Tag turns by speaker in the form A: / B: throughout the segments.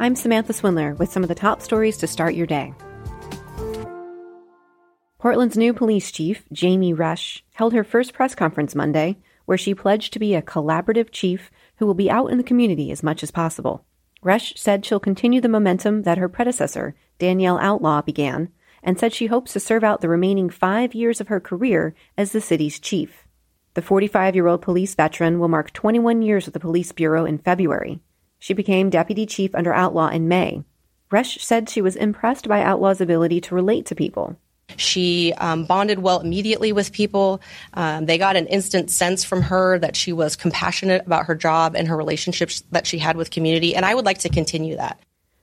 A: I'm Samantha Swindler with some of the top stories to start your day. Portland's new police chief, Jami Resch, held her first press conference Monday, where she pledged to be a collaborative chief who will be out in the community as much as possible. Resch said she'll continue the momentum that her predecessor, Danielle Outlaw, began, and said she hopes to serve out the remaining five years of her career as the city's chief. The 45 year old police veteran will mark 21 years with the Police Bureau in February. She became deputy chief under Outlaw in May. Resch said she was impressed by Outlaw's ability to relate to people
B: she um, bonded well immediately with people. Um, they got an instant sense from her that she was compassionate about her job and her relationships that she had with community, and I would like to continue that.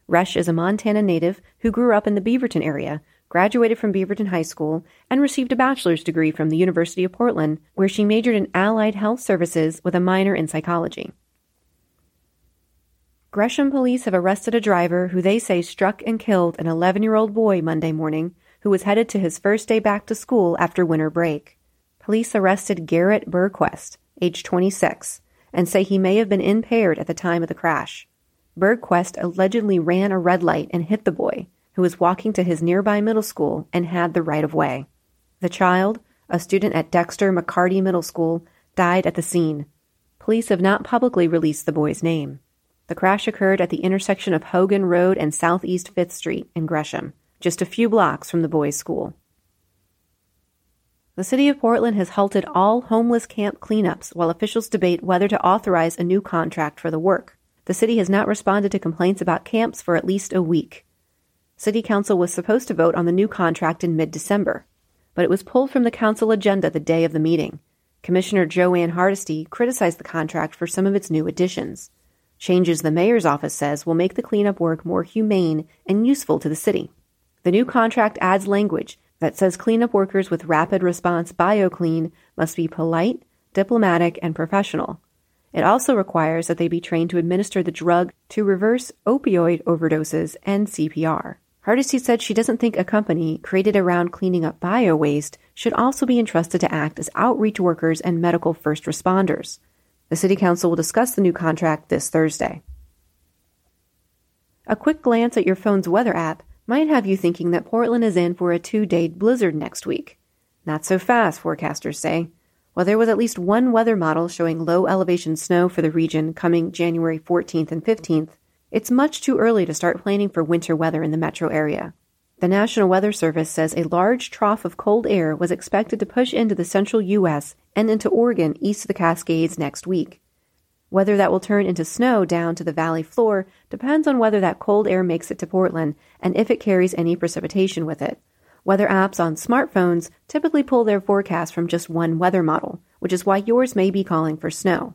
A: Resch is a Montana native who grew up in the Beaverton area, graduated from Beaverton High School, and received a bachelor's degree from the University of Portland, where she majored in allied health services with a minor in psychology. Gresham police have arrested a driver who they say struck and killed an 11 year old boy Monday morning who was headed to his first day back to school after winter break. Police arrested Garrett Bergquist, age 26, and say he may have been impaired at the time of the crash. Bergquist allegedly ran a red light and hit the boy, who was walking to his nearby middle school and had the right of way. The child, a student at Dexter McCarty Middle School, died at the scene. Police have not publicly released the boy's name. The crash occurred at the intersection of Hogan Road and Southeast 5th Street in Gresham just a few blocks from the boys' school. The city of Portland has halted all homeless camp cleanups while officials debate whether to authorize a new contract for the work. The city has not responded to complaints about camps for at least a week. City Council was supposed to vote on the new contract in mid December, but it was pulled from the council agenda the day of the meeting. Commissioner Jo Ann Hardesty criticized the contract for some of its new additions. Changes the mayor's office says will make the cleanup work more humane and useful to the city. The new contract adds language that says cleanup workers with rapid response BioClean must be polite, diplomatic, and professional. It also requires that they be trained to administer the drug to reverse opioid overdoses and CPR. Hardesty said she doesn't think a company created around cleaning up bio waste should also be entrusted to act as outreach workers and medical first responders. The City Council will discuss the new contract this Thursday. A quick glance at your phone's weather app might have you thinking that Portland is in for a two day blizzard next week. Not so fast, forecasters say. While there was at least one weather model showing low elevation snow for the region coming January 14th and 15th, it's much too early to start planning for winter weather in the metro area. The National Weather Service says a large trough of cold air was expected to push into the central U.S. and into Oregon east of the Cascades next week. Whether that will turn into snow down to the valley floor depends on whether that cold air makes it to Portland and if it carries any precipitation with it. Weather apps on smartphones typically pull their forecast from just one weather model, which is why yours may be calling for snow.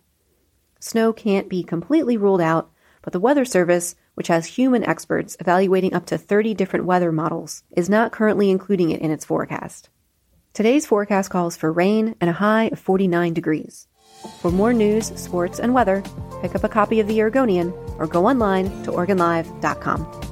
A: Snow can't be completely ruled out, but the Weather Service, which has human experts evaluating up to 30 different weather models, is not currently including it in its forecast. Today's forecast calls for rain and a high of 49 degrees. For more news, sports, and weather, pick up a copy of The Oregonian or go online to OregonLive.com.